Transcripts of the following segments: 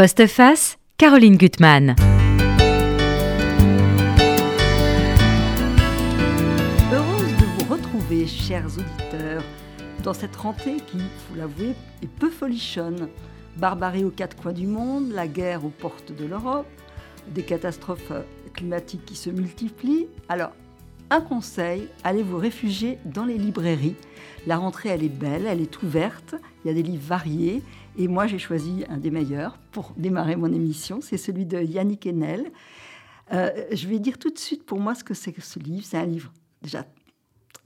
Postface, Caroline Gutmann. Heureuse de vous retrouver, chers auditeurs, dans cette rentrée qui, faut l'avouer, est peu folichonne. Barbarie aux quatre coins du monde, la guerre aux portes de l'Europe, des catastrophes climatiques qui se multiplient. Alors, un conseil, allez vous réfugier dans les librairies. La rentrée, elle est belle, elle est ouverte, il y a des livres variés. Et moi, j'ai choisi un des meilleurs pour démarrer mon émission, c'est celui de Yannick Enel. Euh, je vais dire tout de suite pour moi ce que c'est que ce livre. C'est un livre déjà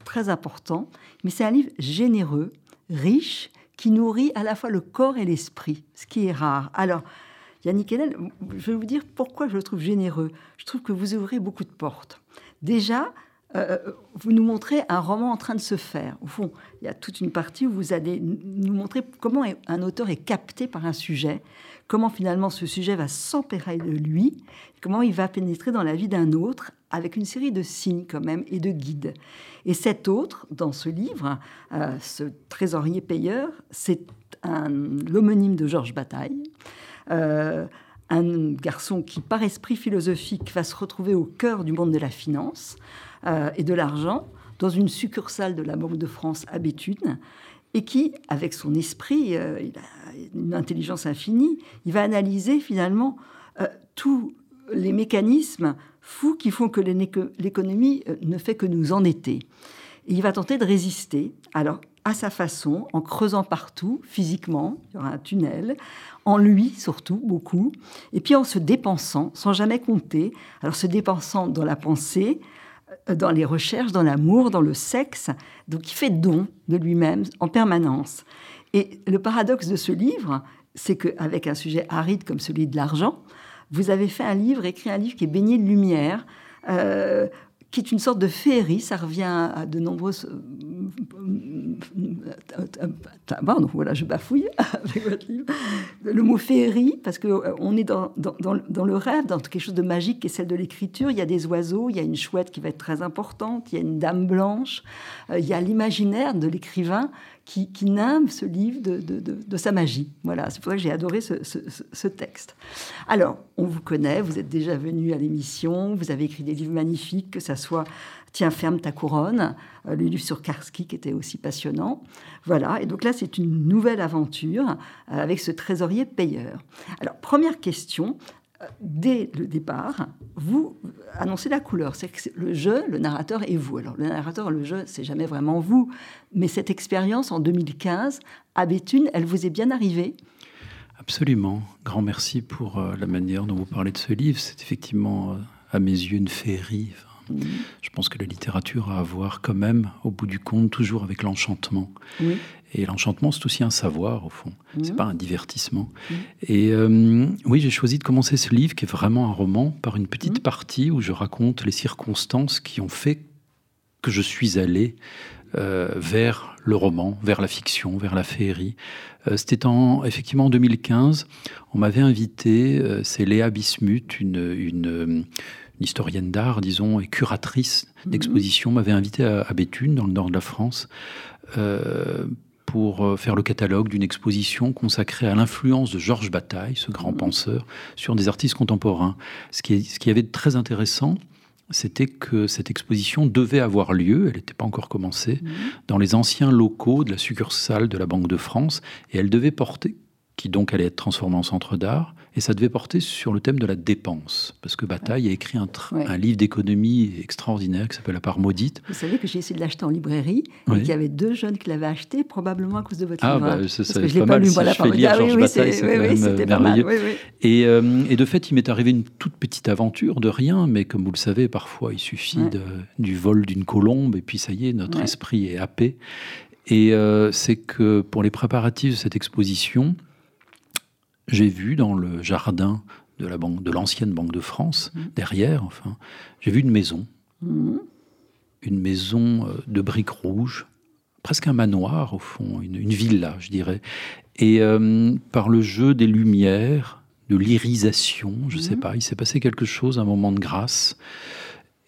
très important, mais c'est un livre généreux, riche, qui nourrit à la fois le corps et l'esprit, ce qui est rare. Alors, Yannick Enel, je vais vous dire pourquoi je le trouve généreux. Je trouve que vous ouvrez beaucoup de portes. Déjà, euh, vous nous montrez un roman en train de se faire. Au fond, il y a toute une partie où vous allez nous montrer comment un auteur est capté par un sujet, comment finalement ce sujet va s'empérer de lui, comment il va pénétrer dans la vie d'un autre avec une série de signes quand même et de guides. Et cet autre, dans ce livre, euh, ce trésorier payeur, c'est l'homonyme de Georges Bataille. Euh, un garçon qui, par esprit philosophique, va se retrouver au cœur du monde de la finance, euh, et de l'argent dans une succursale de la Banque de France à Béthune et qui, avec son esprit, euh, une intelligence infinie, il va analyser finalement euh, tous les mécanismes fous qui font que l'économie ne fait que nous endetter. Et il va tenter de résister, alors à sa façon, en creusant partout, physiquement, il y aura un tunnel, en lui surtout, beaucoup, et puis en se dépensant, sans jamais compter, alors se dépensant dans la pensée, euh, dans les recherches, dans l'amour, dans le sexe. Donc il fait don de lui-même en permanence. Et le paradoxe de ce livre, c'est qu'avec un sujet aride comme celui de l'argent, vous avez fait un livre, écrit un livre qui est baigné de lumière, euh, qui est une sorte de féerie. Ça revient à de nombreuses. Pardon, voilà, je bafouille avec votre livre. Le mot féerie, parce qu'on euh, est dans, dans, le rêve, dans quelque chose de magique qui est celle de l'écriture. Il y a des oiseaux, il y a une chouette qui va être très importante, il y a une dame blanche, euh, il y a l'imaginaire de l'écrivain qui, qui ce livre de, sa magie. Voilà, c'est pour ça que j'ai adoré ce, texte. Alors, on vous connaît, vous êtes déjà venu à l'émission, vous avez écrit des livres magnifiques, que ça soit Tiens, ferme ta couronne, euh, le livre sur Karski qui était aussi passionnant. Voilà, et donc là, c'est une nouvelle aventure euh, avec ce trésorier payeur. Alors, première question, dès le départ, vous annoncez la couleur. C'est que le jeu, le narrateur et vous. Alors, le narrateur, le jeu, c'est jamais vraiment vous. Mais cette expérience en 2015 à Béthune, elle vous est bien arrivée Absolument. Grand merci pour euh, la manière dont vous parlez de ce livre. C'est effectivement, euh, à mes yeux, une féerie. Mhm. Je pense que la littérature a à voir quand même, au bout du compte, toujours avec l'enchantement. Oui. Et l'enchantement, c'est aussi un savoir, au fond. Ce C'est mmh. pas un divertissement. Mmh. Et euh, oui, j'ai choisi de commencer ce livre, qui est vraiment un roman, par une petite mmh. partie où je raconte les circonstances qui ont fait que je suis allé euh, vers le roman, vers la fiction, vers la féerie. Euh, c'était en, effectivement en 2015. On m'avait invité, c'est Léa Bismuth, une, une historienne d'art, disons, et curatrice d'exposition, m'avait invité à, à, Béthune, dans le nord de la France, euh, pour euh, faire le catalogue d'une exposition consacrée à l'influence de Georges Bataille, ce grand mmh. penseur, sur des artistes contemporains. Ce qui, ce qui avait de très intéressant, c'était que cette exposition devait avoir lieu, elle n'était pas encore commencée, mmh. dans les anciens locaux de la succursale de la Banque de France, et elle devait porter, qui donc allait être transformée en centre d'art, et ça devait porter sur le thème de la dépense, parce que Bataille a écrit un, un livre d'économie extraordinaire qui s'appelle La part maudite. Vous savez que j'ai essayé de l'acheter en librairie, et qu'il y avait deux jeunes qui l'avaient acheté, probablement à cause de votre ah, livre. Bah, ça, parce que je l'ai pas lu, voilà, je fais lire ah, Georges oui, Bataille, c'est oui, merveilleux. Mal, et, euh, et, de fait, il m'est arrivé une toute petite aventure de rien, mais comme vous le savez, parfois il suffit de, du vol d'une colombe, et puis ça y est, notre esprit est happé. Et euh, c'est que pour les préparatifs de cette exposition, j'ai vu dans le jardin de la banque, de l'ancienne Banque de France, mmh. derrière, enfin, j'ai vu une maison, mmh. une maison euh, de briques rouges, presque un manoir au fond, une, villa, je dirais. Et euh, par le jeu des lumières, de l'irisation, je ne sais mmh. pas, il s'est passé quelque chose, un moment de grâce.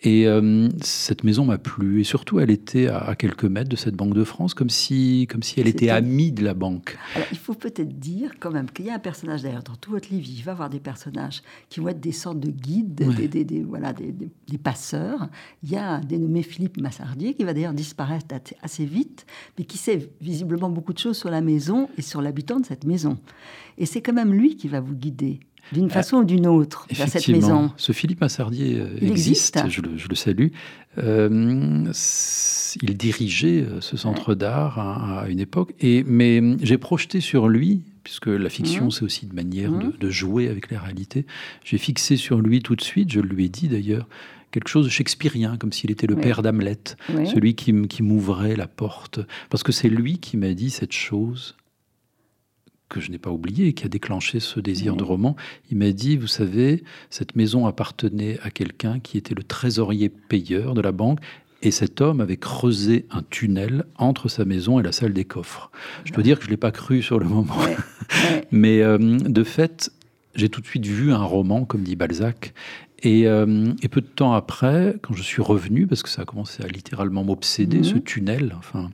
Et euh, cette maison m'a plu. Et surtout, elle était à, quelques mètres de cette Banque de France, comme si, comme si elle était amie de la banque. Alors, il faut peut-être dire quand même qu'il y a un personnage, d'ailleurs, dans tout votre livre, il va y avoir des personnages qui vont être des sortes de guides, des, des, voilà, des, passeurs. Il y a un dénommé Philippe Massardier, qui va d'ailleurs disparaître assez vite, mais qui sait visiblement beaucoup de choses sur la maison et sur l'habitant de cette maison. Et c'est quand même lui qui va vous guider d'une façon ou d'une autre vers cette maison. Ce Philippe Massardier euh, existe, Je, le, salue. Euh, il dirigeait euh, ce centre d'art à, une époque, et, mais j'ai projeté sur lui, puisque la fiction, mmh. c'est aussi une manière de, mmh. de, jouer avec la réalité, j'ai fixé sur lui tout de suite, je lui ai dit d'ailleurs, quelque chose de shakespearien, comme s'il était le père d'Hamlet, celui qui, qui m'ouvrait la porte, parce que c'est lui qui m'a dit cette chose que je n'ai pas oublié et qui a déclenché ce désir de roman. Il m'a dit, vous savez, cette maison appartenait à quelqu'un qui était le trésorier payeur de la banque et cet homme avait creusé un tunnel entre sa maison et la salle des coffres. Je dois dire que je ne l'ai pas cru sur le moment. Mais euh, de fait, j'ai tout de suite vu un roman, comme dit Balzac, euh, et, peu de temps après, quand je suis revenu, parce que ça a commencé à littéralement m'obséder, mhm. ce tunnel, enfin,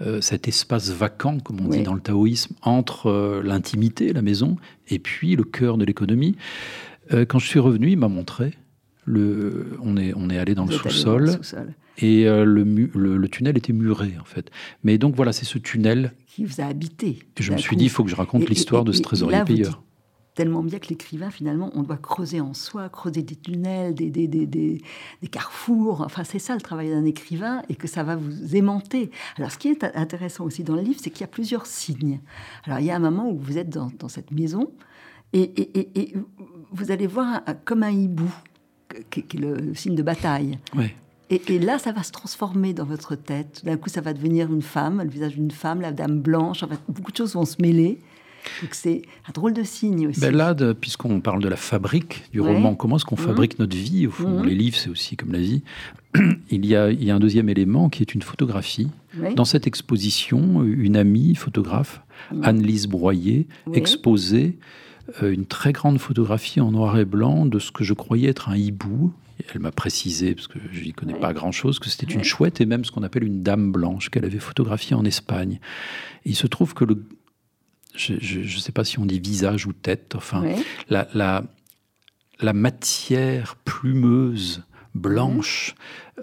euh, cet espace vacant, comme on dit dans le taoïsme, entre euh, l'intimité, la maison, et puis le cœur de l'économie. quand je suis revenu, il m'a montré. Le, on, est, on est allé dans le sous-sol. et le, le, tunnel était muré, en fait. Mais donc voilà, c'est ce tunnel. Qui vous a habité. Je me suis dit, il faut que je raconte l'histoire de ce trésorier payeur tellement bien que l'écrivain, finalement, on doit creuser en soi, creuser des tunnels, des, des, des, des, carrefours. Enfin, c'est ça le travail d'un écrivain et que ça va vous aimanter. Alors, ce qui est intéressant aussi dans le livre, c'est qu'il y a plusieurs signes. Alors, il y a un moment où vous êtes dans, dans cette maison et, et, et, vous allez voir comme un hibou, qui, est le, signe de bataille. Et, et, là, ça va se transformer dans votre tête. D'un coup, ça va devenir une femme, le visage d'une femme, la dame blanche. En fait, beaucoup de choses vont se mêler. Donc c'est un drôle de signe aussi. Ben là, puisqu'on parle de la fabrique du roman, comment est-ce qu'on mmh. fabrique notre vie Au fond, mmh. les livres, c'est aussi comme la vie. il, y a, il y a un deuxième élément qui est une photographie. Dans cette exposition, une amie photographe, mmh. Anne-Lise Broyer, exposait euh, une très grande photographie en noir et blanc de ce que je croyais être un hibou. Elle m'a précisé, parce que je n'y connais pas grand-chose, que c'était une chouette et même ce qu'on appelle une dame blanche qu'elle avait photographiée en Espagne. il se trouve que le, je ne sais pas si on dit visage ou tête, enfin, la, la, la, matière plumeuse, blanche,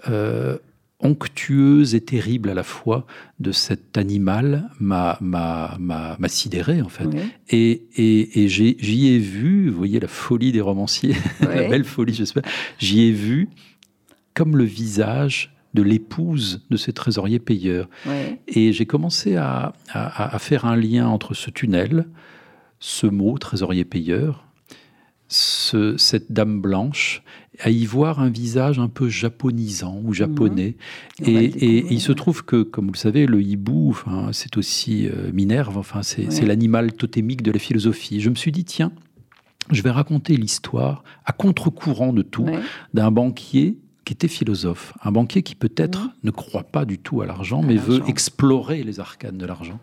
euh, onctueuse et terrible à la fois de cet animal m'a sidéré en fait. Et, et, et j'y ai, vu, vous voyez la folie des romanciers, la belle folie j'espère, j'y ai vu comme le visage de l'épouse de ces trésoriers payeurs. Et j'ai commencé à, faire un lien entre ce tunnel, ce mot trésorier payeur, cette dame blanche, à y voir un visage un peu japonisant ou japonais. Mhm. Et, il se trouve que, comme vous le savez, le hibou, enfin, c'est aussi euh, Minerve, enfin, c'est l'animal totémique de la philosophie. Je me suis dit, tiens, je vais raconter l'histoire à contre-courant de tout d'un banquier qui était philosophe, un banquier qui peut-être mmh. ne croit pas du tout à l'argent, mais veut explorer les arcanes de l'argent.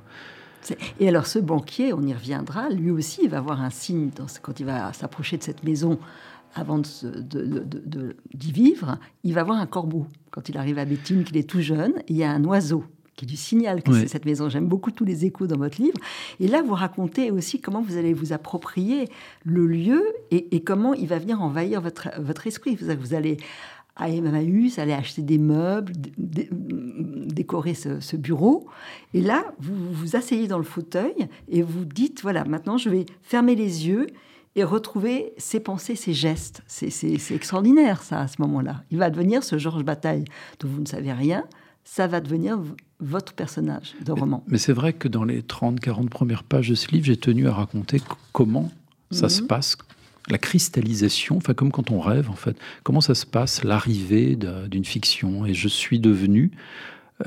Et alors ce banquier, on y reviendra, lui aussi, il va avoir un signe quand il va s'approcher de cette maison avant d'y de, vivre, il va voir un corbeau. Quand il arrive à Béthune, qu'il est tout jeune, il y a un oiseau qui lui signale que c'est cette maison. J'aime beaucoup tous les échos dans votre livre. Et là, vous racontez aussi comment vous allez vous approprier le lieu et, comment il va venir envahir votre, votre esprit. Vous allez à Emmaüs, aller acheter des meubles, décorer ce, bureau. Et là, vous vous asseyez dans le fauteuil et vous dites, voilà, maintenant je vais fermer les yeux et retrouver ses pensées, ses gestes. C'est extraordinaire, ça, à ce moment-là. Il va devenir ce Georges Bataille dont vous ne savez rien. Ça va devenir votre personnage de roman. Mais, c'est vrai que dans les 30-40 premières pages de ce livre, j'ai tenu à raconter comment ça se mhm. passe la cristallisation, enfin comme quand on rêve en fait, comment ça se passe l'arrivée d'une fiction? Et je suis devenu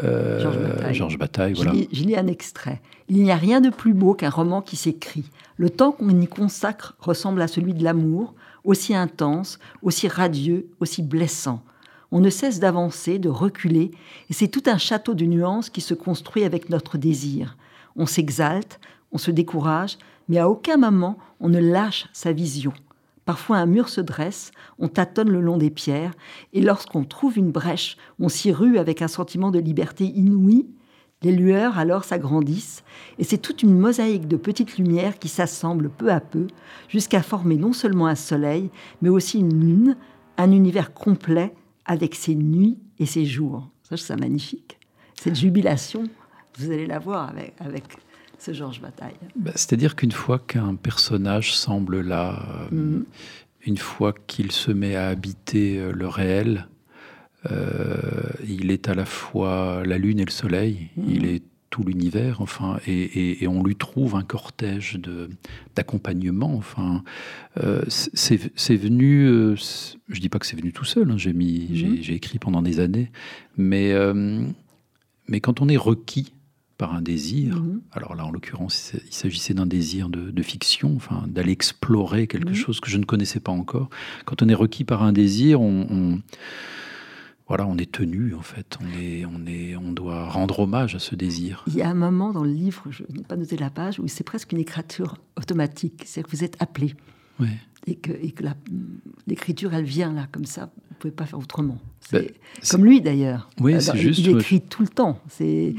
euh, Georges Bataille. voilà. Je lis, un extrait. Il n'y a rien de plus beau qu'un roman qui s'écrit. Le temps qu'on y consacre ressemble à celui de l'amour, aussi intense, aussi radieux, aussi blessant. On ne cesse d'avancer, de reculer, et c'est tout un château de nuances qui se construit avec notre désir. On s'exalte, on se décourage, mais à aucun moment on ne lâche sa vision. Parfois un mur se dresse, on tâtonne le long des pierres, et lorsqu'on trouve une brèche, on s'y rue avec un sentiment de liberté inouïe. Les lueurs alors s'agrandissent, et c'est toute une mosaïque de petites lumières qui s'assemblent peu à peu, jusqu'à former non seulement un soleil, mais aussi une lune, un univers complet avec ses nuits et ses jours. Ça, c'est magnifique. Cette jubilation, vous allez la voir avec, avec ce Georges Bataille. Bah, c'est-à-dire qu'une fois qu'un personnage semble là, euh, mhm. une fois qu'il se met à habiter euh, le réel, euh, il est à la fois la lune et le soleil, mhm. il est tout l'univers, enfin, et, on lui trouve un cortège d'accompagnement. Enfin, c'est venu. je dis pas que c'est venu tout seul. Hein, j'ai mhm. j'ai écrit pendant des années, mais mais quand on est requis par un désir. Mhm. Alors là, en l'occurrence, il s'agissait d'un désir de, fiction, enfin, d'aller explorer quelque mhm. chose que je ne connaissais pas encore. Quand on est requis par un désir, on, voilà, on est tenu en fait. On est, on est, on doit rendre hommage à ce désir. Il y a un moment dans le livre, je n'ai pas noté la page, où c'est presque une écriture automatique. C'est-à-dire que vous êtes appelé. Et que, et que l'écriture, elle vient là, comme ça. Vous ne pouvez pas faire autrement. Ben, comme lui d'ailleurs. Oui, euh, c'est juste. Il écrit tout le temps. C'est.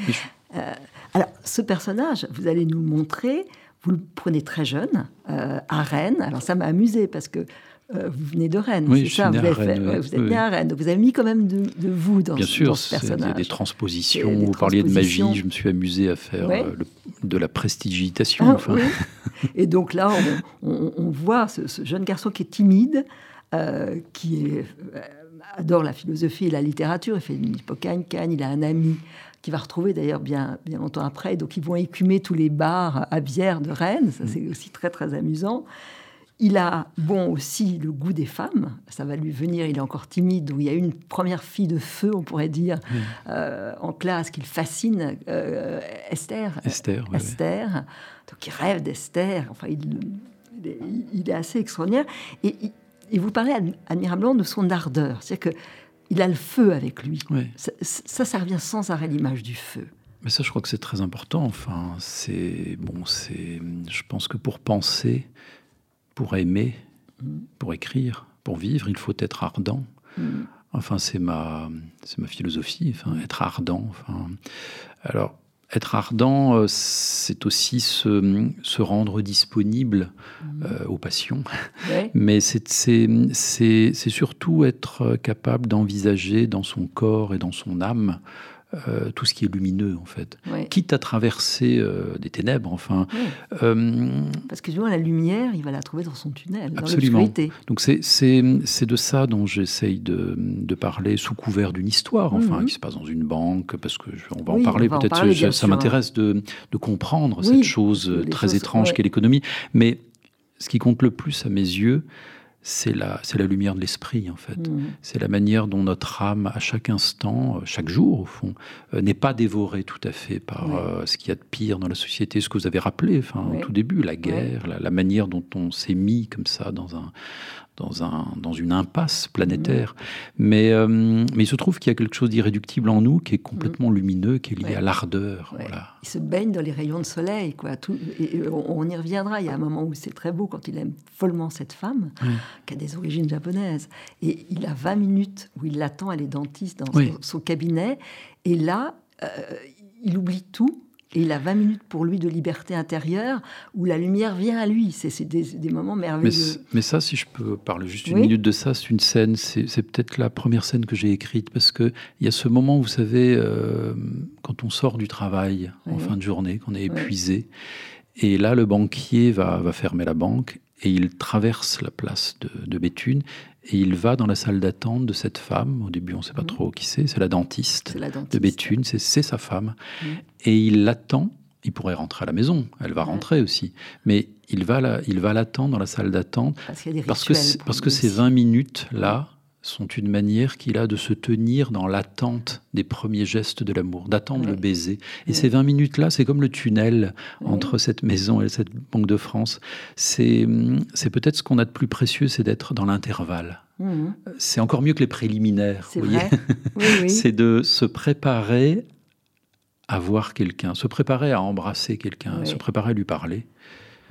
Euh, alors, ce personnage, vous allez nous le montrer. Vous le prenez très jeune, euh, à Rennes. Alors, ça m'a amusé parce que euh, vous venez de Rennes, oui, c'est ça vous, avez fait, vous êtes né à Rennes. vous avez mis quand même de, vous dans, Bien sûr, ce personnage. Y a des transpositions. vous parliez de magie. Je me suis amusé à faire de la prestigitation. Ah, enfin. Et donc là, on, voit ce, jeune garçon qui est timide, qui adore la philosophie et la littérature. Il fait une hippocagne, il a un ami qui va retrouver d'ailleurs bien, bien longtemps après. Donc ils vont écumer tous les bars à bière de Rennes, ça c'est aussi très très amusant. Il a, bon, aussi le goût des femmes, ça va lui venir, il est encore timide, donc il y a une première fille de feu, on pourrait dire, euh, en classe qu'il fascine, euh, Esther. Esther, Esther. Donc il rêve d'Esther, enfin il, il, est, assez extraordinaire. Et, et vous parlez admirablement de son ardeur, c'est-à-dire que il a le feu avec lui. Ça, ça, revient sans arrêt l'image du feu. Mais ça, je crois que c'est très important. Enfin, c'est bon, c'est. Je pense que pour penser, pour aimer, mm. pour écrire, pour vivre, il faut être ardent. Mm. Enfin, c'est ma, c'est ma philosophie. Enfin, être ardent. Enfin, alors, être ardent, euh, c'est aussi se, rendre disponible mmh. euh, aux passions, mais c'est surtout être capable d'envisager dans son corps et dans son âme euh, tout ce qui est lumineux, en fait. Quitte à traverser euh, des ténèbres, enfin. Euh, Parce que vois la lumière, il va la trouver dans son tunnel, absolument. dans Donc c'est de ça dont j'essaye de, de, parler sous couvert d'une histoire, enfin, mhm. qui se passe dans une banque, parce que on va en parler peut-être. Ça m'intéresse de, de, comprendre cette chose très étrange qu'est l'économie. Mais ce qui compte le plus à mes yeux, c'est la, c'est la lumière de l'esprit, en fait. Mmh. C'est la manière dont notre âme, à chaque instant, euh, chaque jour, au fond, euh, n'est pas dévorée tout à fait par euh, ce qu'il y a de pire dans la société, ce que vous avez rappelé, enfin, au tout début, la guerre, la, la, manière dont on s'est mis comme ça dans un, dans, un, dans une impasse planétaire. Mais, euh, mais il se trouve qu'il y a quelque chose d'irréductible en nous qui est complètement lumineux, qui est lié à l'ardeur. Voilà. Il se baigne dans les rayons de soleil. Quoi. Tout, et on, y reviendra. Il y a un moment où c'est très beau quand il aime follement cette femme, qui a des origines japonaises. Et il a 20 minutes où il l'attend, elle est dentiste dans son, cabinet. Et là, euh, il oublie tout et il a 20 minutes pour lui de liberté intérieure où la lumière vient à lui. C'est des, moments merveilleux. Mais, ça, si je peux parler juste une minute de ça, c'est une scène, c'est peut-être la première scène que j'ai écrite parce qu'il y a ce moment, vous savez, euh, quand on sort du travail en fin de journée, qu'on est épuisé. Et là, le banquier va, va fermer la banque et il traverse la place de, de Béthune et il va dans la salle d'attente de cette femme. Au début, on ne sait pas mhm. trop qui c'est. C'est la, dentiste de Béthune. C'est sa femme. Mhm. Et il l'attend. Il pourrait rentrer à la maison. Elle va rentrer aussi. Mais il va l'attendre dans la salle d'attente. Parce, que, parce que ces 20 minutes-là, sont une manière qu'il a de se tenir dans l'attente des premiers gestes de l'amour, d'attendre le baiser. Et ces 20 minutes-là, c'est comme le tunnel entre cette maison et cette Banque de France. C'est peut-être ce qu'on a de plus précieux, c'est d'être dans l'intervalle. Mhm. C'est encore mieux que les préliminaires. Voyez c'est de se préparer à voir quelqu'un, se préparer à embrasser quelqu'un, se préparer à lui parler.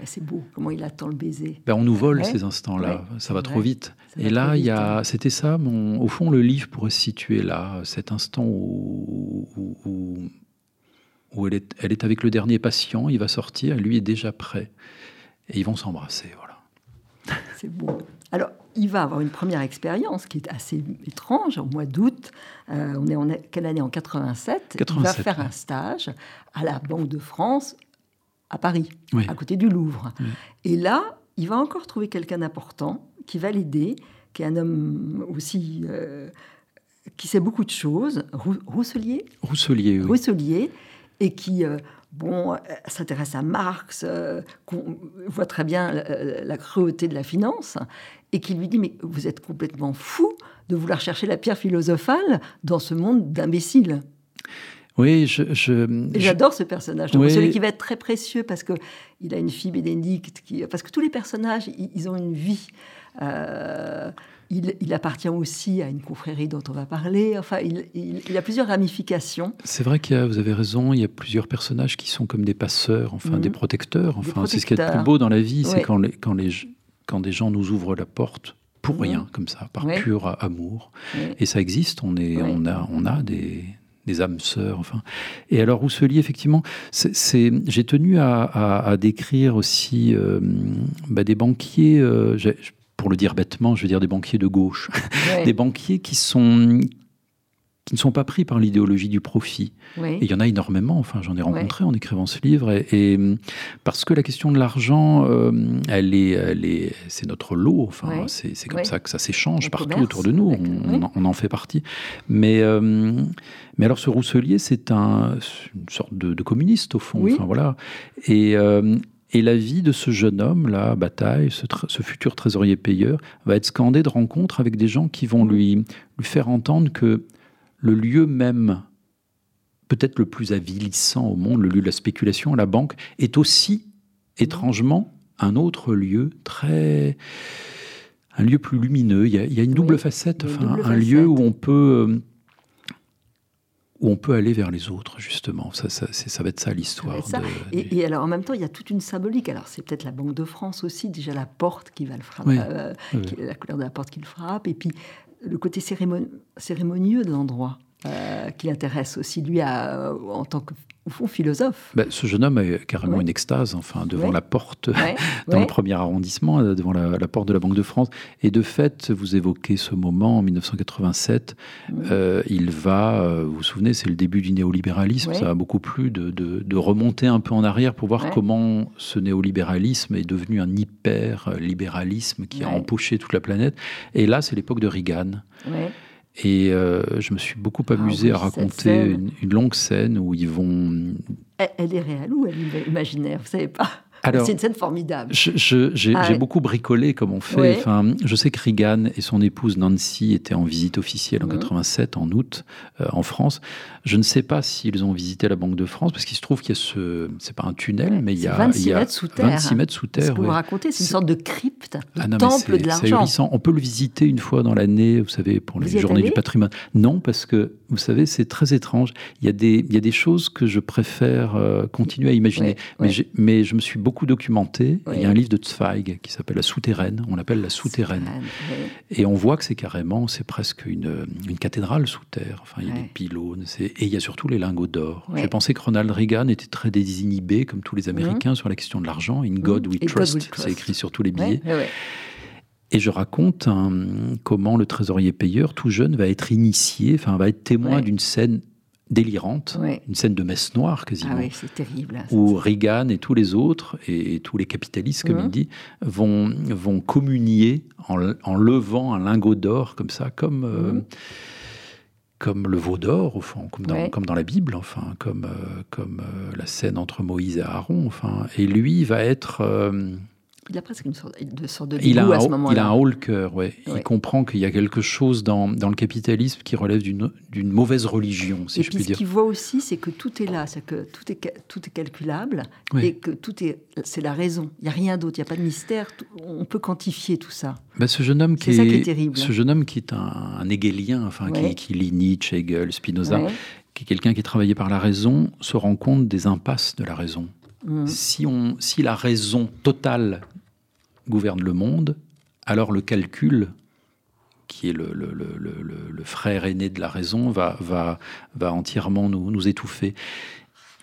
C'est beau, comment il attend le baiser. Ben, on nous vole ces instants-là, ça va trop vite. Et là, il y a, c'était ça, mon, au fond, le livre pourrait se situer là, cet instant où, où, elle, est, elle est avec le dernier patient, il va sortir, lui est déjà prêt. Et ils vont s'embrasser, voilà. C'est beau. Alors, il va avoir une première expérience qui est assez étrange au mois d'août. Euh, on est en quelle année? En 87. il va faire un stage à la Banque de France à Paris, à côté du Louvre. Et là, il va encore trouver quelqu'un d'important qui va l'aider, qui est un homme aussi euh, qui sait beaucoup de choses, Rousselier. Rousselier, oui. Rousselier, et qui euh, bon, euh, s'intéresse à Marx, qu'on voit très bien la, cruauté de la finance, et qui lui dit mais vous êtes complètement fou de vouloir chercher la pierre philosophale dans ce monde d'imbéciles. Oui, je, j'adore ce personnage. Celui qui va être très précieux parce que il a une fille bénédicte. Qui, parce que tous les personnages, ils, ont une vie. Euh, il, appartient aussi à une confrérie dont on va parler. Enfin, il, il, a plusieurs ramifications. C'est vrai qu'il y a, vous avez raison, il y a plusieurs personnages qui sont comme des passeurs, enfin mhm. des protecteurs. Enfin, c'est ce qui est le plus beau dans la vie, c'est quand, les, quand, les, quand des gens nous ouvrent la porte pour mhm. rien, comme ça, par pur amour. Et ça existe. On est, on a, on a des des âmes sœurs. Enfin. Et alors Rousselier, effectivement, c'est, j'ai tenu à, décrire aussi euh, bah, des banquiers, euh, pour le dire bêtement, je veux dire des banquiers de gauche, des banquiers qui sont qui ne sont pas pris par l'idéologie du profit. Et il y en a énormément, enfin j'en ai rencontré en écrivant ce livre, et, parce que la question de l'argent, euh, elle est, elle est, c'est notre lot, enfin c'est, comme ça que ça s'échange partout autour de nous, on, en fait partie. Mais, euh, mais alors ce Rousselier, c'est un, une sorte de, communiste au fond, enfin voilà. Et, euh, et la vie de ce jeune homme, là, Bataille, ce, ce, futur trésorier payeur, va être scandée de rencontres avec des gens qui vont lui, lui faire entendre que le lieu même, peut-être le plus avilissant au monde, le lieu de la spéculation, la banque, est aussi étrangement un autre lieu très un lieu plus lumineux. Il y a, une double facette, enfin, un lieu où on peut euh, où on peut aller vers les autres, justement. Ça, ça, ça va être ça l'histoire. et, alors, en même temps, il y a toute une symbolique. Alors, c'est peut-être la Banque de France aussi, déjà la porte qui va le frapper, euh, la couleur de la porte qui le frappe, et puis le côté cérémonieux de l'endroit euh, qui intéresse aussi. Lui à, en tant que fond philosophe. Ben, ce jeune homme a carrément une extase, enfin, devant la porte, dans le premier arrondissement, euh, devant la, porte de la Banque de France. Et de fait, vous évoquez ce moment en 1987. Euh, il va, vous vous souvenez, c'est le début du néolibéralisme. Ça a beaucoup plu de, de, remonter un peu en arrière pour voir comment ce néolibéralisme est devenu un hyper-libéralisme qui a empoché toute la planète. Et là, c'est l'époque de Reagan. Et euh, je me suis beaucoup ah amusé à raconter une, longue scène où ils vont. Elle, est réelle ou elle est imaginaire Vous savez pas? C'est une scène formidable. J'ai ah beaucoup bricolé comme on fait. Enfin, je sais que Reagan et son épouse Nancy étaient en visite officielle en 87, mhm. en août, euh, en France. Je ne sais pas s'ils ont visité la Banque de France, parce qu'il se trouve qu'il y a ce... C'est pas un tunnel, mais il y a... 26 il y a mètres sous terre. 26 mètres sous terre. Ce que vous racontez, c'est une sorte de crypte, de ah temple de l'argent. On peut le visiter une fois dans l'année, vous savez, pour les journées du patrimoine. Non, parce que, vous savez, c'est très étrange. Il y, a des, il y a des choses que je préfère euh, continuer à imaginer. mais, mais je me suis beaucoup documenté. Il y a un livre de Zweig qui s'appelle La Souterraine. On l'appelle La Souterraine. Et on voit que c'est carrément, c'est presque une, une, cathédrale sous terre. Enfin, il y a des pylônes. Et il y a surtout les lingots d'or. J'ai pensé que Ronald Reagan était très désinhibé, comme tous les Américains, sur la question de l'argent. In God we trust, c'est écrit sur tous les billets. Et je raconte comment le trésorier payeur, tout jeune, va être initié, enfin va être témoin d'une scène délirante, une scène de messe noire quasiment. Ah oui, c'est terrible. où Reagan et tous les autres, et, tous les capitalistes, comme il mhm. dit, vont, vont communier en, en levant un lingot d'or comme ça, comme, euh, mhm. comme le veau d'or, au fond, comme dans, comme dans la Bible, enfin, comme, euh, comme euh, la scène entre Moïse et Aaron. Enfin, et lui va être il a presque une sorte de, sorte de il a à ce moment-là. Il a un haut le cœur, ouais. Il comprend qu'il y a quelque chose dans, dans le capitalisme qui relève d'une mauvaise religion, si et je puis puis ce qu'il voit aussi, c'est que tout est là, c'est que tout est, tout est calculable et que tout est, c'est la raison. Il n'y a rien d'autre, il n'y a pas de mystère. on peut quantifier tout ça. Bah, ce jeune homme qui est, qui est terrible. Ce jeune homme qui est un, un hegelien, enfin qui, qui, lit Nietzsche, Hegel, Spinoza, qui est quelqu'un qui est travaillé par la raison, se rend compte des impasses de la raison. Mmh. Si, on, si la raison totale gouverne le monde, alors le calcul, qui est le, le, le, le frère aîné de la raison, va, va, va entièrement nous, nous, étouffer.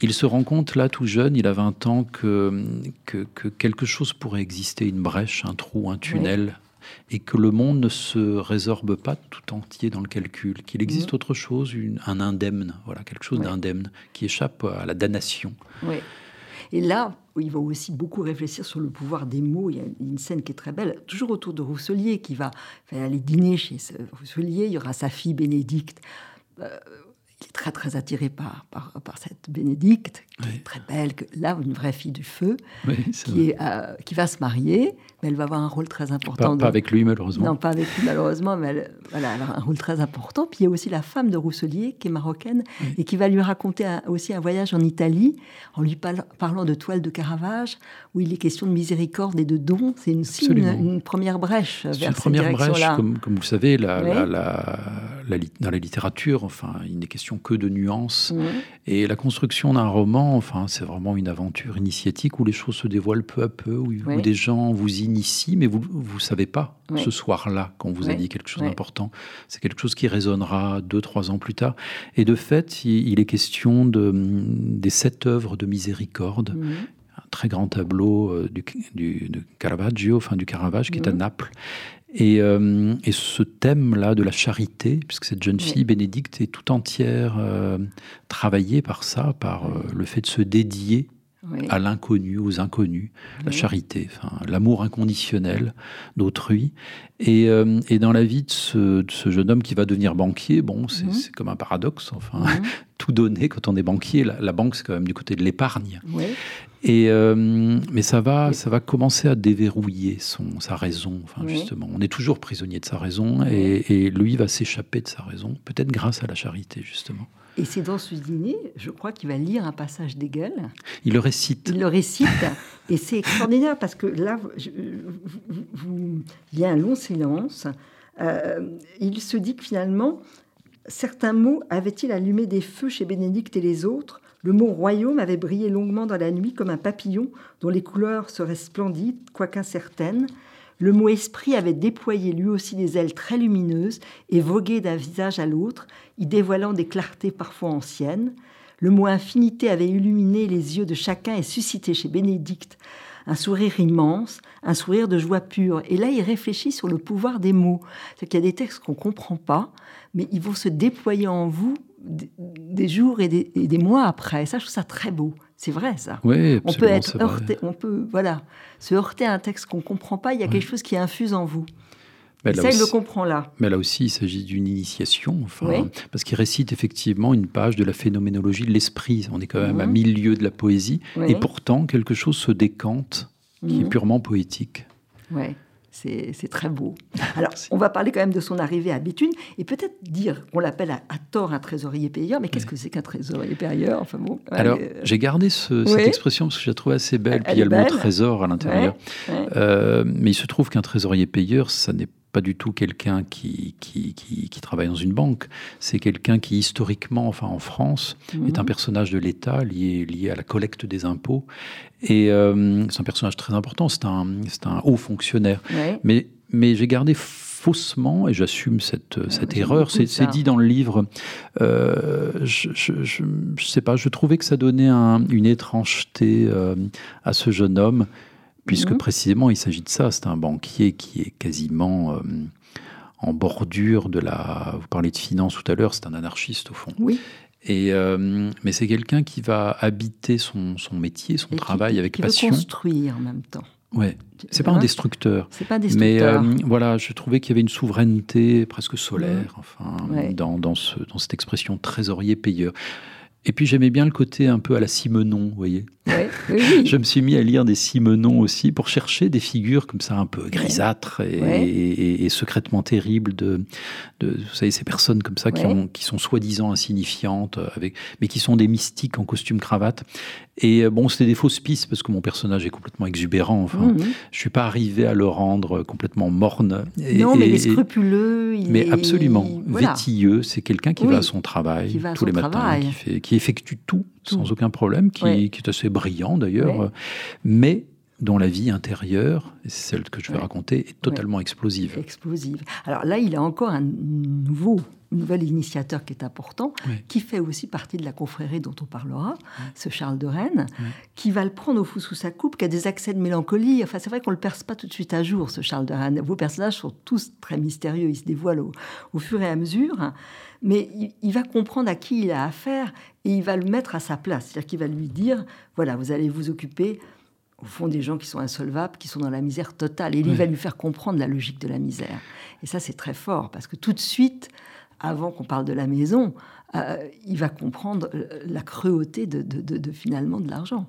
Il se rend compte, là, tout jeune, il a 20 ans, que, que, que quelque chose pourrait exister, une brèche, un trou, un tunnel, et que le monde ne se résorbe pas tout entier dans le calcul, qu'il existe mmh. autre chose, une, un indemne, voilà, quelque chose d'indemne qui échappe à la damnation. Oui. Et là, il va aussi beaucoup réfléchir sur le pouvoir des mots. Il y a une scène qui est très belle, toujours autour de Rousselier, qui va aller dîner chez Rousselier. Il y aura sa fille Bénédicte. Euh, il est très très attiré par, par, par cette Bénédicte, qui est très belle, que, là, une vraie fille du feu, qui, est, euh, qui va se marier, mais elle va avoir un rôle très important. Pas, avec lui, malheureusement. Non, pas avec lui, malheureusement, mais elle, voilà, elle a un rôle très important. Puis il y a aussi la femme de Rousselier, qui est marocaine, et qui va lui raconter aussi un voyage en Italie, en lui parlant de toiles de Caravage, où il est question de miséricorde et de don. C'est une, une, première brèche vers une première brèche, comme, comme, vous savez, la, la, la, dans la littérature, enfin, il n'est question que de nuances. Et la construction d'un roman, enfin, c'est vraiment une aventure initiatique où les choses se dévoilent peu à peu, où, des gens vous initient, mais vous ne savez pas ce soir-là qu'on vous a dit quelque chose d'important. C'est quelque chose qui résonnera deux, trois ans plus tard. Et de fait, il, est question de, des sept œuvres de miséricorde. Un très grand tableau euh, du, du, de Caravaggio, enfin du Caravage, qui est à Naples, euh, et, ce thème-là de la charité, puisque cette jeune fille, Bénédicte, est tout entière euh, travaillée par ça, par euh, le fait de se dédier à l'inconnu, aux inconnus, la charité, l'amour inconditionnel d'autrui. Et, dans la vie de ce, jeune homme qui va devenir banquier, bon, c'est mhm. comme un paradoxe, enfin, mhm. tout donner quand on est banquier, la, la banque c'est quand même du côté de l'épargne. Et, euh, mais ça va, ça va commencer à déverrouiller son, sa raison, enfin, justement. On est toujours prisonnier de sa raison et, lui va s'échapper de sa raison, peut-être grâce à la charité, justement. Et c'est dans ce dîner, je crois qu'il va lire un passage d'Hegel. Il le récite. Il le récite. et c'est extraordinaire parce que là, il y a un long silence. Euh, il se dit que finalement, certains mots avaient-ils allumé des feux chez Bénédicte et les autres? Le mot royaume avait brillé longuement dans la nuit comme un papillon dont les couleurs seraient splendides, quoique incertaines. Le mot esprit avait déployé lui aussi des ailes très lumineuses et vogué d'un visage à l'autre, y dévoilant des clartés parfois anciennes. Le mot infinité avait illuminé les yeux de chacun et suscité chez Bénédicte un sourire immense, un sourire de joie pure. Et là, il réfléchit sur le pouvoir des mots. C'est qu'il y a des textes qu'on ne comprend pas, mais ils vont se déployer en vous des jours et des, mois après. Ça, je trouve ça très beau. C'est vrai, ça. Oui, on peut être heurté, on peut voilà, se heurter à un texte qu'on ne comprend pas. Il y a quelque chose qui infuse en vous. Mais ça, il le comprend là. Mais là aussi, il s'agit d'une initiation, enfin, parce qu'il récite effectivement une page de la phénoménologie de l'esprit. On est quand même à mhm. milieu de la poésie, et pourtant quelque chose se décante qui est mhm. purement poétique. Ouais. C'est très beau. Alors, on va parler quand même de son arrivée à Béthune et peut-être dire qu'on l'appelle à, tort un trésorier payeur, mais qu'est-ce que c'est qu'un trésorier payeur? Enfin bon, Alors, j'ai gardé cette expression parce que je la trouve assez belle, puis il y a le mot trésor à l'intérieur. Euh, mais il se trouve qu'un trésorier payeur, ça n'est pas du tout quelqu'un qui, qui, qui, travaille dans une banque. C'est quelqu'un qui, historiquement, enfin en France, mhm. est un personnage de l'État lié, lié à la collecte des impôts. Et euh, c'est un personnage très important, c'est un, un haut fonctionnaire. Mais, mais j'ai gardé faussement, et j'assume cette, ah, cette erreur, c'est dit dans le livre, euh, je, je, sais pas, je trouvais que ça donnait une étrangeté euh, à ce jeune homme puisque mhm. précisément il s'agit de ça. C'est un banquier qui est quasiment euh, en bordure de la. Vous parlez de finance tout à l'heure, c'est un anarchiste au fond. Oui. Et, euh, mais c'est quelqu'un qui va habiter son, son métier, son travail avec passion. Veut construire en même temps. Ouais, c'est pas un destructeur. C'est pas destructeur. Mais euh, voilà, je trouvais qu'il y avait une souveraineté presque solaire, enfin, dans, dans, ce, dans cette expression trésorier-payeur. Et puis j'aimais bien le côté un peu à la Simenon, vous voyez. je me suis mis à lire des Simenon aussi pour chercher des figures comme ça un peu grisâtres et, secrètement terribles de, de, vous savez, ces personnes comme ça qui, ont, qui sont soi-disant insignifiantes, avec, mais qui sont des mystiques en costume cravate. Et euh, bon, c'était des fausses pistes parce que mon personnage est complètement exubérant. Enfin, mmh. je suis pas arrivé à le rendre complètement morne. non, mais il est scrupuleux. mais absolument, vétilleux. C'est quelqu'un qui va à son travail tous les matins, qui, fait, qui qui effectue tout, sans aucun problème, qui, qui est assez brillant d'ailleurs, mais dont la vie intérieure, celle que je vais raconter, est totalement explosive. Explosive. Alors là, il a encore un nouveau, nouvel initiateur qui est important, qui fait aussi partie de la confrérie dont on parlera, ce Charles de Rennes, qui va le prendre au fou sous sa coupe, qui a des accès de mélancolie. Enfin, c'est vrai qu'on ne le perce pas tout de suite à jour, ce Charles de Rennes. Vos personnages sont tous très mystérieux, ils se dévoilent au, fur et à mesure, mais il, il, va comprendre à qui il a affaire et il va le mettre à sa place. C'est-à-dire qu'il va lui dire, voilà, vous allez vous occuper au fond des gens qui sont insolvables, qui sont dans la misère totale. Et il va lui faire comprendre la logique de la misère. Et ça, c'est très fort, parce que tout de suite, avant qu'on parle de la maison, euh, il va comprendre euh, la cruauté de, finalement de l'argent.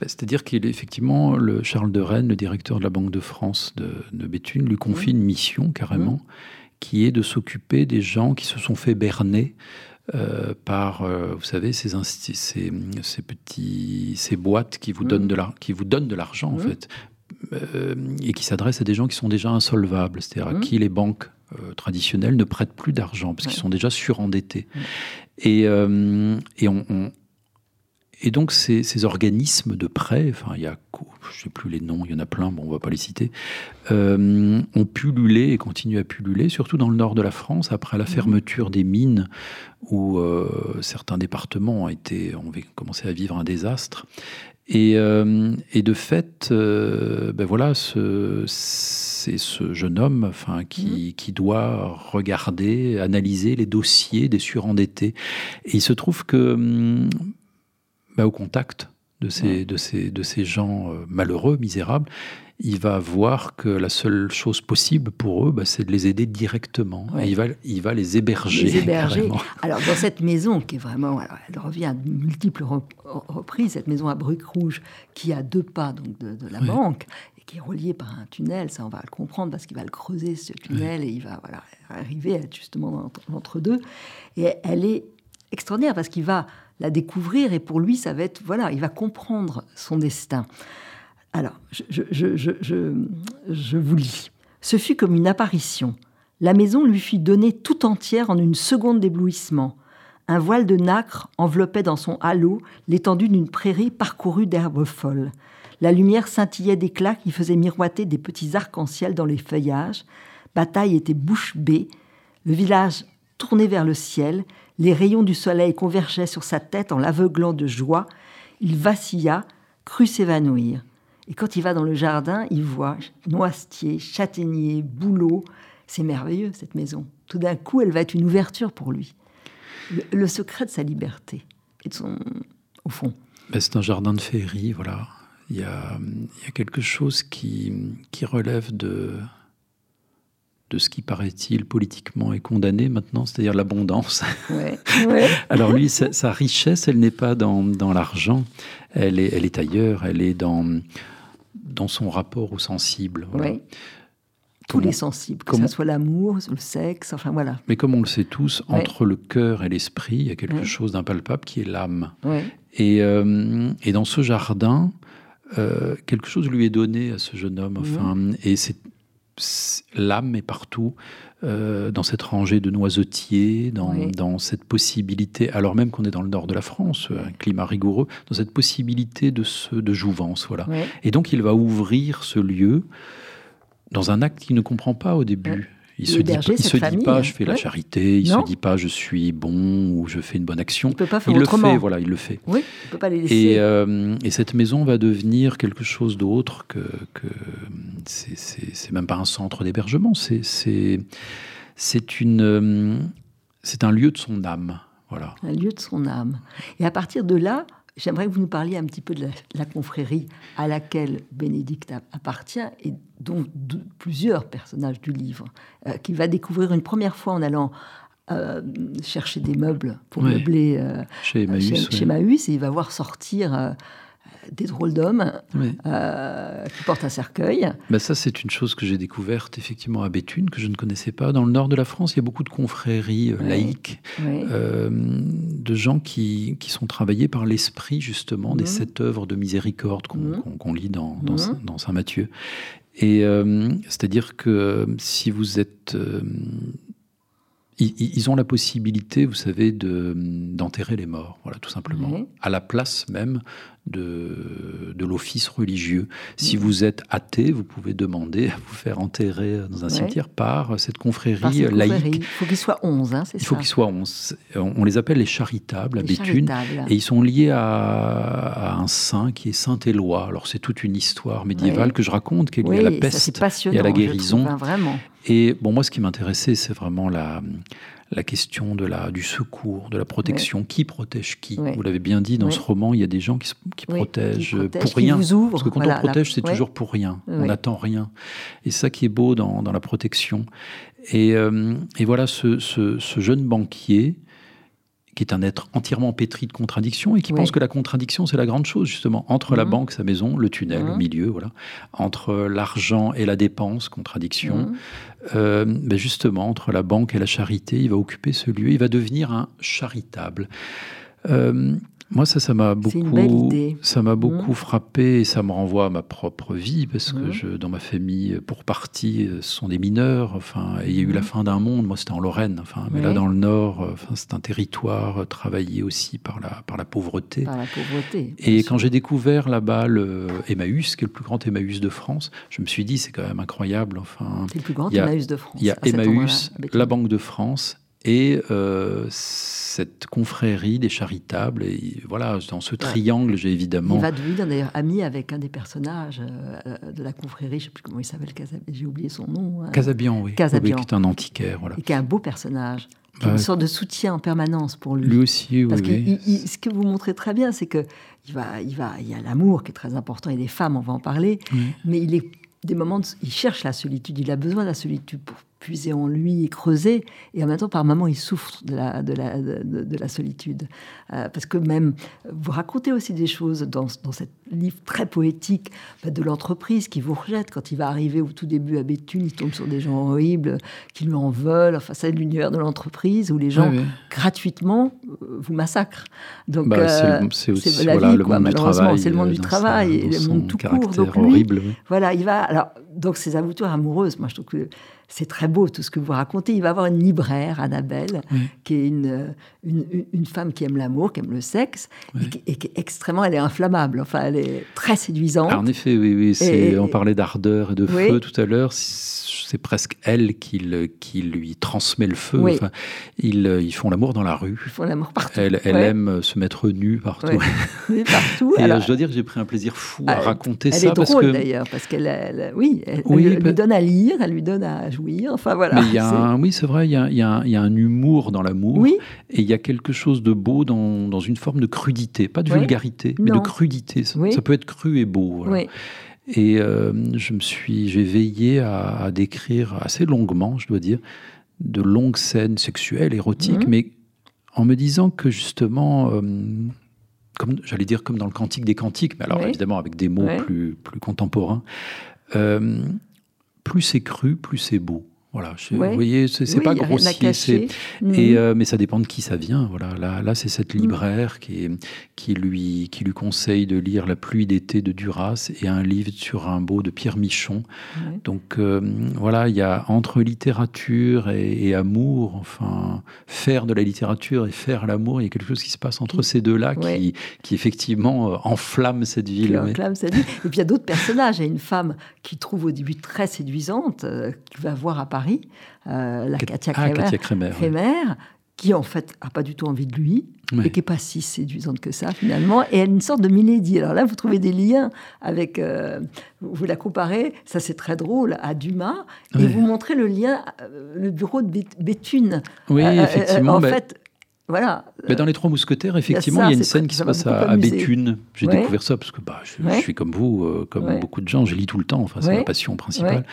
Bah, c'est-à-dire qu'il est effectivement, le Charles de Rennes, le directeur de la Banque de France de, Béthune, lui confie une mission carrément, mmh. qui est de s'occuper des gens qui se sont fait berner euh, par, euh, vous savez, ces, ces, ces, petits, ces boîtes qui vous mmh. donnent de qui vous donnent de l'argent en mmh. fait, et qui s'adressent à des gens qui sont déjà insolvables, c'est-à-dire à mmh. qui les banques traditionnelles ne prêtent plus d'argent parce qu'ils sont déjà surendettés. Et, et on, et donc ces, organismes de prêt, enfin il y a, je ne sais plus les noms, il y en a plein, bon on va pas les citer, euh, ont pullulé et continuent à pulluler, surtout dans le nord de la France, après la mmh. fermeture des mines, où euh, certains départements ont, été, ont commencé à vivre un désastre. Et, euh, de fait, ben voilà, c'est ce jeune homme enfin, qui, mmh. qui, doit regarder, analyser les dossiers des surendettés. Et il se trouve que hum, bah, au contact de ces, de ces, de ces gens euh, malheureux, misérables, il va voir que la seule chose possible pour eux, bah, c'est de les aider directement. Et il va, il va les héberger. Les héberger. Alors, dans cette maison, qui est vraiment. elle revient à de multiples reprises, cette maison à Bruc Rouge, qui a deux pas donc, de, la banque, et qui est reliée par un tunnel, ça on va le comprendre, parce qu'il va le creuser, ce tunnel, et il va voilà, arriver à être justement entre deux. Et elle est extraordinaire, parce qu'il va la découvrir et pour lui, ça va être, voilà, il va comprendre son destin. Alors, je, vous lis. Ce fut comme une apparition. La maison lui fut donnée tout entière en une seconde d'éblouissement. Un voile de nacre enveloppait dans son halo l'étendue d'une prairie parcourue d'herbes folles. La lumière scintillait d'éclats qui faisaient miroiter des petits arcs-en-ciel dans les feuillages. Bataille était bouche bée. Le village tourné vers le ciel, les rayons du soleil convergeaient sur sa tête en l'aveuglant de joie. Il vacilla, crut s'évanouir. Et quand il va dans le jardin, il voit noisetier, châtaignier, bouleau. C'est merveilleux, cette maison. Tout d'un coup, elle va être une ouverture pour lui. Le, secret de sa liberté et de son. au fond. Ben, c'est un jardin de féerie, voilà. Il y a, il y a quelque chose qui, qui relève de, de ce qui paraît-il politiquement est condamné maintenant, c'est-à-dire l'abondance. Alors lui, sa, richesse, elle n'est pas dans, l'argent, elle est, elle est ailleurs, elle est dans, dans son rapport au sensible. Tous les sensibles, que ce soit l'amour, le sexe, enfin voilà. Mais comme on le sait tous, entre le cœur et l'esprit, il y a quelque chose d'impalpable qui est l'âme. Et, euh, et, dans ce jardin, euh, quelque chose lui est donné à ce jeune homme. Enfin, et c'est l'âme est partout, euh, dans cette rangée de noisetiers, dans, cette possibilité, alors même qu'on est dans le nord de la France, un climat rigoureux, dans cette possibilité de, de jouvence. Voilà. Et donc il va ouvrir ce lieu dans un acte qu'il ne comprend pas au début. Il se dit, il se dit pas je fais la charité, il ne se dit pas je suis bon ou je fais une bonne action. Il, peut pas faire le fait, voilà, il le fait. Oui, il peut pas les laisser. Et, euh, et cette maison va devenir quelque chose d'autre que, que c'est même pas un centre d'hébergement, c'est c'est une euh, c'est un lieu de son âme, voilà. Un lieu de son âme. Et à partir de là, J'aimerais que vous nous parliez un petit peu de la, confrérie à laquelle Bénédicte appartient et dont plusieurs personnages du livre, euh, qu'il va découvrir une première fois en allant euh, chercher des meubles pour meubler euh, chez, Emmaüs, et il va voir sortir des drôles d'hommes euh, qui portent un cercueil. Ben ça, c'est une chose que j'ai découverte effectivement à Béthune, que je ne connaissais pas. Dans le nord de la France, il y a beaucoup de confréries euh, laïques, euh, de gens qui, qui, sont travaillés par l'esprit justement des mhm. sept œuvres de miséricorde qu'on mhm. lit dans, dans, mhm. dans Saint Matthieu. Et c'est-à-dire que si vous êtes ils, ont la possibilité, vous savez, d'enterrer les morts, voilà, tout simplement, à la place même de, de l'office religieux. Si vous êtes athée, vous pouvez demander à vous faire enterrer dans un cimetière par cette confrérie laïque. Il faut qu'il soit 11, hein, c'est ça Il faut qu'il soit 11. On les appelle les charitables à Béthune. Et ils sont liés à, un saint qui est Saint-Éloi. Alors c'est toute une histoire médiévale que je raconte, qui est liée à la peste et à la guérison. Trouve, hein, vraiment. Et bon, moi, ce qui m'intéressait, c'est vraiment la, la question de la, du secours, de la protection. Qui protège qui? Vous l'avez bien dit, dans ce roman, il y a des gens qui, qui, protègent, pour rien. Parce que quand on protège, c'est toujours pour rien. On n'attend rien. Et ça qui est beau dans, dans la protection. Et, euh, et voilà, ce, ce, ce, jeune banquier qui est un être entièrement pétri de contradictions et qui pense que la contradiction, c'est la grande chose, justement. Entre la mhm. banque, sa maison, le tunnel, au mhm. milieu, voilà. Entre l'argent et la dépense, contradiction. Mhm. Euh, ben justement, entre la banque et la charité, il va occuper ce lieu, il va devenir un charitable. Euh, moi, ça, ça m'a beaucoup, ça m'a beaucoup mmh. frappé et ça me renvoie à ma propre vie parce que mmh. je, dans ma famille, pour partie, ce sont des mineurs. Enfin, il y a eu la mmh. fin d'un monde. Moi, c'était en Lorraine. Enfin, mais là, dans le Nord, enfin, c'est un territoire travaillé aussi par la par la pauvreté. Par la pauvreté. Et quand j'ai découvert là-bas le Emmaüs, qui est le plus grand Emmaüs de France, je me suis dit, c'est quand même incroyable. Enfin, c'est le plus grand Emmaüs de France. Il y a Emmaüs, la Banque de France et euh, cette confrérie des charitables. Et voilà, dans ce triangle, j'ai évidemment. Il va devenir d'ailleurs ami avec un des personnages euh, de la confrérie, je ne sais plus comment il s'appelle, j'ai oublié son nom. Hein. Casabian, oui. Casabian. qui est un antiquaire. Voilà. Et qui est un beau personnage. Qui est une sorte de soutien en permanence pour lui. Lui aussi, oui. Parce que ce que vous montrez très bien, c'est que il va, il va, il y a l'amour qui est très important et des femmes, on va en parler, mais il est des moments, il cherche la solitude, il a besoin de la solitude pour puiser en lui et creuser. Et en même temps, par moments, il souffre de la, de la, de, la solitude. Euh, parce que même, vous racontez aussi des choses dans, dans ce livre très poétique bah, de l'entreprise qui vous rejette. Quand il va arriver au tout début à Béthune, il tombe sur des gens horribles qui lui en veulent. Enfin, c'est l'univers de l'entreprise où les gens, gratuitement, euh, vous massacrent. Donc, bah, euh, c'est aussi la vie, le monde du travail. C'est le monde du travail et le monde tout court. Donc, lui, horrible, voilà, il va. Alors, donc, ces aventures amoureuses, moi, je trouve que c'est très beau tout ce que vous racontez. Il va avoir une libraire, Annabelle, qui est une, une, femme qui aime l'amour, qui aime le sexe, et, qui, est extrêmement, elle est inflammable. Enfin, elle est très séduisante. en effet, oui, oui. on parlait d'ardeur et de feu tout à l'heure c'est presque elle qui, qui, lui transmet le feu. Enfin, ils, ils, font l'amour dans la rue. Ils font l'amour partout. Elle, elle aime se mettre nue partout. Partout. Et euh, je dois dire que j'ai pris un plaisir fou à ah, raconter ça. Elle est drôle d'ailleurs, parce qu'elle, oui, elle, lui bah donne à lire, elle lui donne à jouir. Enfin voilà. Mais y a un, oui, c'est vrai, il y, a, il, y a un, il y, a, un humour dans l'amour. Oui. Et il y a quelque chose de beau dans, dans une forme de crudité, pas de vulgarité, mais de crudité. Ça, ça, peut être cru et beau. Voilà. Oui. Et euh, je me suis, j'ai veillé à, décrire assez longuement, je dois dire, de longues scènes sexuelles, érotiques, mhm. mais en me disant que justement, euh, comme j'allais dire comme dans le Cantique des Cantiques, mais alors évidemment avec des mots plus, plus contemporains, euh, plus c'est cru, plus c'est beau. Voilà, vous voyez, c'est pas grossier, mhm. et, euh, mais ça dépend de qui ça vient. Voilà, là, là c'est cette mhm. libraire qui, qui, lui, qui lui conseille de lire La pluie d'été de Duras et un livre sur un beau de Pierre Michon. Donc euh, voilà, il y a entre littérature et, amour, enfin, faire de la littérature et faire l'amour, il y a quelque chose qui se passe entre ces deux-là qui, qui effectivement euh, enflamme cette ville. Enflamme cette ville. Et puis il y a d'autres personnages. Il y a une femme qui trouve au début très séduisante, qui va voir à Paris euh, la Katia Kremer, ah, qui en fait a pas du tout envie de lui et qui est pas si séduisante que ça finalement. Et elle est une sorte de Milady alors là vous trouvez des liens avec euh, vous la comparez. Ça c'est très drôle à Dumas. Et vous montrez le lien euh, le bureau de Béthune. Oui effectivement en fait voilà. Mais dans Les Trois Mousquetaires, effectivement, il y a une scène qui se passe à, Béthune. J'ai découvert ça parce que bah, je, suis comme vous, comme beaucoup de gens, je lis tout le temps, enfin, c'est ma passion principale.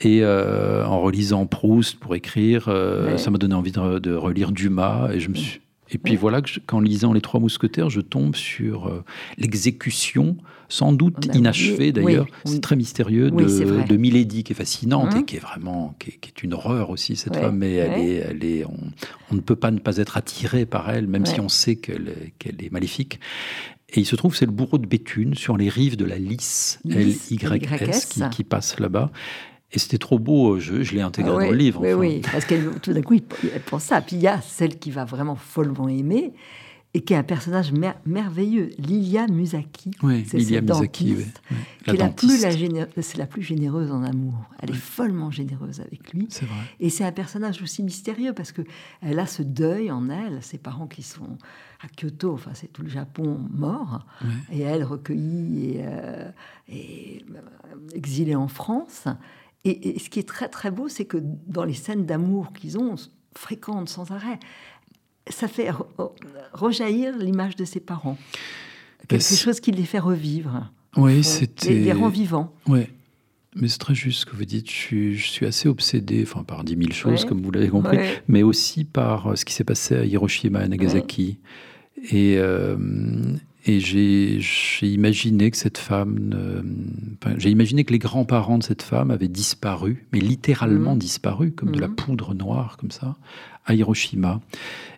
Et euh, en relisant Proust pour écrire, euh, ça m'a donné envie de, relire Dumas. Et je me suis. Et puis voilà qu'en lisant Les Trois Mousquetaires, je tombe sur euh, l'exécution, sans doute inachevée d'ailleurs, c'est très mystérieux, de, de, Milady, qui est fascinante et hein qui est vraiment, qui est, une horreur aussi, cette femme, mais elle est, elle est, on, ne peut pas ne pas être attiré par elle, même si on sait qu'elle est maléfique. Et il se trouve, c'est le bourreau de Béthune, sur les rives de la Lys, L-Y-S, qui, qui passe là-bas. Et c'était trop beau, je, je l'ai intégré Ah dans le livre. Oui, enfin. oui, parce qu'elle tout d'un coup, elle pense ça. Puis il y a celle qui va vraiment follement aimer et qui est un personnage mer- merveilleux, Lilia Musaki. Oui, C'est Lilia Misaki, oui. la plus, la géné- c'est la plus généreuse en amour. Elle est follement généreuse avec lui. C'est vrai. Et c'est un personnage aussi mystérieux parce que elle a ce deuil en elle, ses parents qui sont à Kyoto, enfin c'est tout le Japon mort, et elle recueillie et, euh, et, euh, exilée en France. Et, et ce qui est très très beau, c'est que dans les scènes d'amour qu'ils ont, fréquentes sans arrêt, ça fait re- rejaillir l'image de ses parents. Quelque chose qui les fait revivre. Oui, Les, c'était. les rend vivants. Ouais. Mais c'est très juste ce que vous dites. Je suis, je suis assez obsédé, enfin par dix mille choses, Ouais. comme vous l'avez compris, Ouais. mais aussi par euh, ce qui s'est passé à Hiroshima et Nagasaki. Et, euh, et j'ai imaginé que cette femme, enfin, j'ai imaginé que les grands-parents de cette femme avaient disparu, mais littéralement Mhm. disparu, comme de la Mhm. poudre noire, comme ça, à Hiroshima.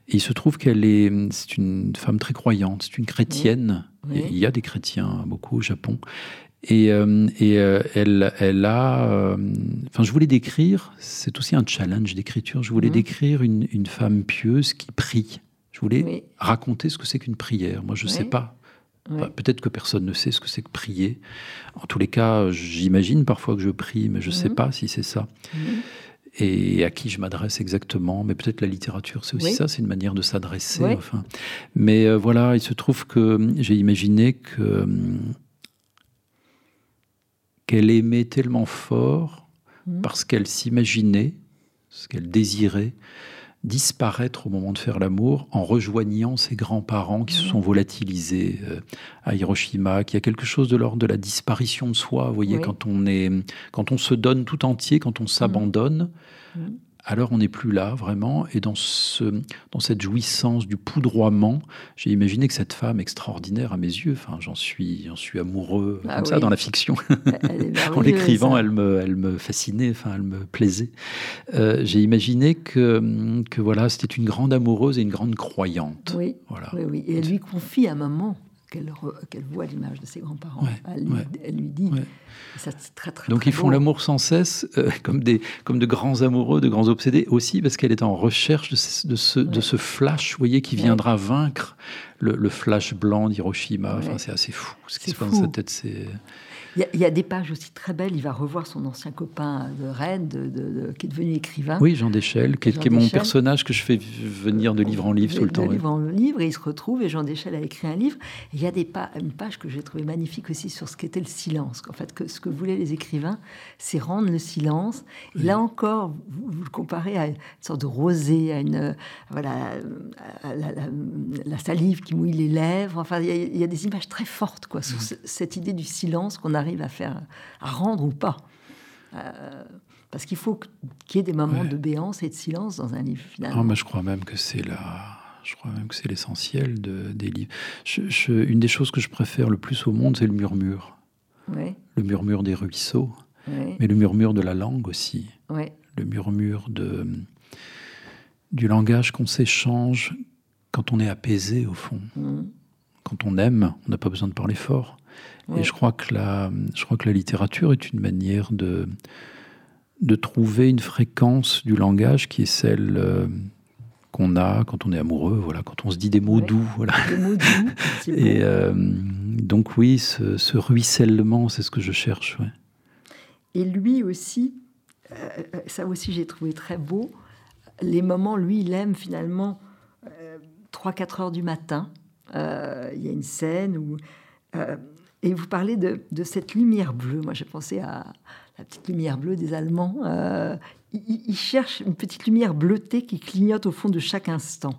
Et il se trouve qu'elle est, c'est une femme très croyante, c'est une chrétienne. Et il y a des chrétiens beaucoup au Japon. Et, euh, et euh, elle, elle a. euh, Enfin, je voulais décrire, c'est aussi un challenge d'écriture, je voulais décrire une, une femme pieuse qui prie. Je voulais Oui. raconter ce que c'est qu'une prière. Moi, je ne sais pas. Oui. Peut-être que personne ne sait ce que c'est que prier. En tous les cas, j'imagine parfois que je prie, mais je ne sais Mhm. pas si c'est ça. Mhm. Et à qui je m'adresse exactement. Mais peut-être la littérature, c'est aussi Oui. ça, c'est une manière de s'adresser. Oui. Enfin. Mais euh, voilà, il se trouve que hum, j'ai imaginé que hum, qu'elle aimait tellement fort Mhm. parce qu'elle s'imaginait, ce qu'elle désirait, disparaître au moment de faire l'amour en rejoignant ses grands-parents qui se sont volatilisés euh, à Hiroshima, qu'il y a quelque chose de l'ordre de la disparition de soi. Vous voyez, Oui. quand on est, quand on se donne tout entier, quand on s'abandonne, Mhm. Alors on n'est plus là vraiment. Et dans, ce, dans cette jouissance du poudroiement, j'ai imaginé que cette femme extraordinaire à mes yeux, enfin, j'en suis, j'en suis amoureux Ah comme ça dans la fiction. En l'écrivant, elle me, elle me fascinait, enfin, elle me plaisait. Euh, j'ai imaginé que, que voilà, c'était une grande amoureuse et une grande croyante. Oui, Voilà. oui, oui. Et elle lui confie un moment qu'elle voit l'image de ses grands-parents. Ouais, elle, lui- ouais. elle lui dit. Ouais. Et ça, c'est très, très, Donc très ils font l'amour sans cesse, euh, comme, des, comme de grands amoureux, de grands obsédés, aussi parce qu'elle est en recherche de ce, de ce, de Ouais. ce flash, vous voyez, qui viendra vaincre le, le flash blanc d'Hiroshima. Enfin, c'est assez fou. Ce qui se passe dans sa tête, c'est... Il y, a, y a des pages aussi très belles. Il va revoir son ancien copain de Rennes, de- de- de- qui est devenu écrivain. Oui, Jean Deschelles, qui est, Jean qui est mon personnage que je fais venir de livre en livre de, tout le de temps. ouais. livre en livre, et il se retrouve, et Jean Deschelles a écrit un livre. Il y a des pa- une page que j'ai trouvée magnifique aussi sur ce qu'était le silence. En fait, que ce que voulaient les écrivains, c'est rendre le silence. Et là encore, vous, vous le comparez à une sorte de rosée, à une voilà, à la, la- la salive qui mouille les lèvres. Enfin, il y a, y a des images très fortes, quoi, sur ce- cette idée du silence qu'on arrive à faire, à rendre ou pas. Euh, parce qu'il faut qu'il y ait des moments Ouais. de béance et de silence dans un livre, finalement. Ah, mais je crois même que c'est la... Je crois même que c'est l'essentiel de, des livres. Je- je- une des choses que je préfère le plus au monde, c'est le murmure. Ouais, Le murmure des ruisseaux, ouais, mais le murmure de la langue aussi. Le murmure de, du langage qu'on s'échange quand on est apaisé, au fond. Mhm. Quand on aime, on n'a pas besoin de parler fort. Et je crois, que la, je crois que la littérature est une manière de, de trouver une fréquence du langage qui est celle euh, qu'on a quand on est amoureux, voilà, quand on se dit des mots Ouais. doux. Voilà. Des mots doux. Et euh, donc oui, ce, ce ruissellement, c'est ce que je cherche. ouais. Et lui aussi, euh, euh, ça aussi j'ai trouvé très beau, les moments, lui, il aime finalement 3-4 heures du matin. Il y a une scène où... et vous parlez de, cette lumière bleue. Moi, j'ai pensé à la petite lumière bleue des Allemands. Euh, il, il cherche une petite lumière bleutée qui clignote au fond de chaque instant.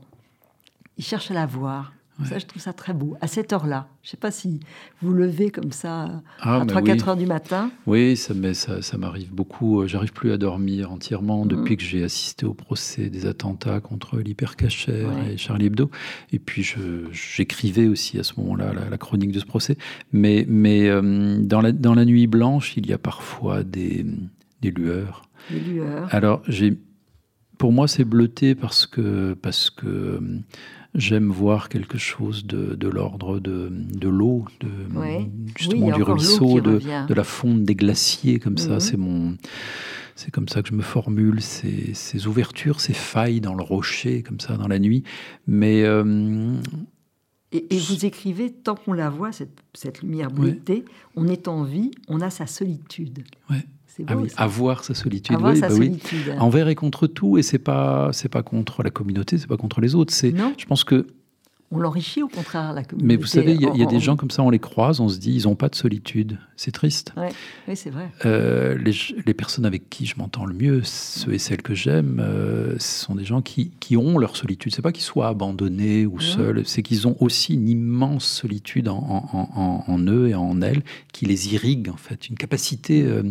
Il cherche à la voir. Ça, je trouve ça très beau. À cette heure-là, je ne sais pas si vous levez comme ça Ah, à mais 3-4 oui. heures du matin. Oui, ça, m'est- ça, ça m'arrive beaucoup. Euh, J'arrive plus à dormir entièrement depuis que j'ai assisté au procès des attentats contre l'hypercachère Ouais. et Charlie Hebdo. Et puis j'écrivais aussi à ce moment-là la, la chronique de ce procès. Mais, mais euh, dans, la, dans la nuit blanche, il y a parfois des, des lueurs. Les lueurs. Alors, j'ai, pour moi, c'est bleuté parce que, parce que j'aime voir quelque chose de, de l'ordre de, de l'eau, de, justement du ruisseau, de, de, la fonte des glaciers, comme ça. Mhm. C'est mon. C'est comme ça que je me formule ces, ces, ouvertures, ces failles dans le rocher, comme ça, dans la nuit. Mais. Euh, et, vous écrivez, tant qu'on la voit, cette, cette lumière bleutée, on est en vie, on a sa solitude. Ouais ah oui, avoir sa solitude. Avoir sa bah solitude. Envers et contre tout, et c'est pas c'est pas contre la communauté, c'est pas contre les autres. C'est, je pense que on l'enrichit au contraire, la communauté. Mais vous savez, il y, a, des gens comme ça, on les croise, on se dit, ils n'ont pas de solitude. C'est triste. Oui, c'est vrai. Euh, les, personnes avec qui je m'entends le mieux, ceux et celles que j'aime, euh, ce sont des gens qui, qui ont leur solitude. C'est pas qu'ils soient abandonnés ou seuls, c'est qu'ils ont aussi une immense solitude en, en, eux et en elles qui les irrigue, en fait. Une capacité euh,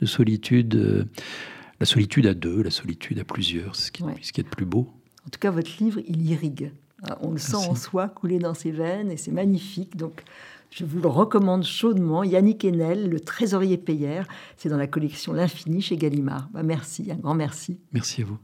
de solitude. la solitude à deux, la solitude à plusieurs, c'est ce qui, ce qui est de plus beau. En tout cas, votre livre, il irrigue. Ah, on le sent en soi couler dans ses veines et c'est magnifique. Donc, je vous le recommande chaudement. Yannick Enel, le trésorier payeur. C'est dans la collection L'Infini chez Gallimard. Bah, merci, un grand merci. Merci à vous.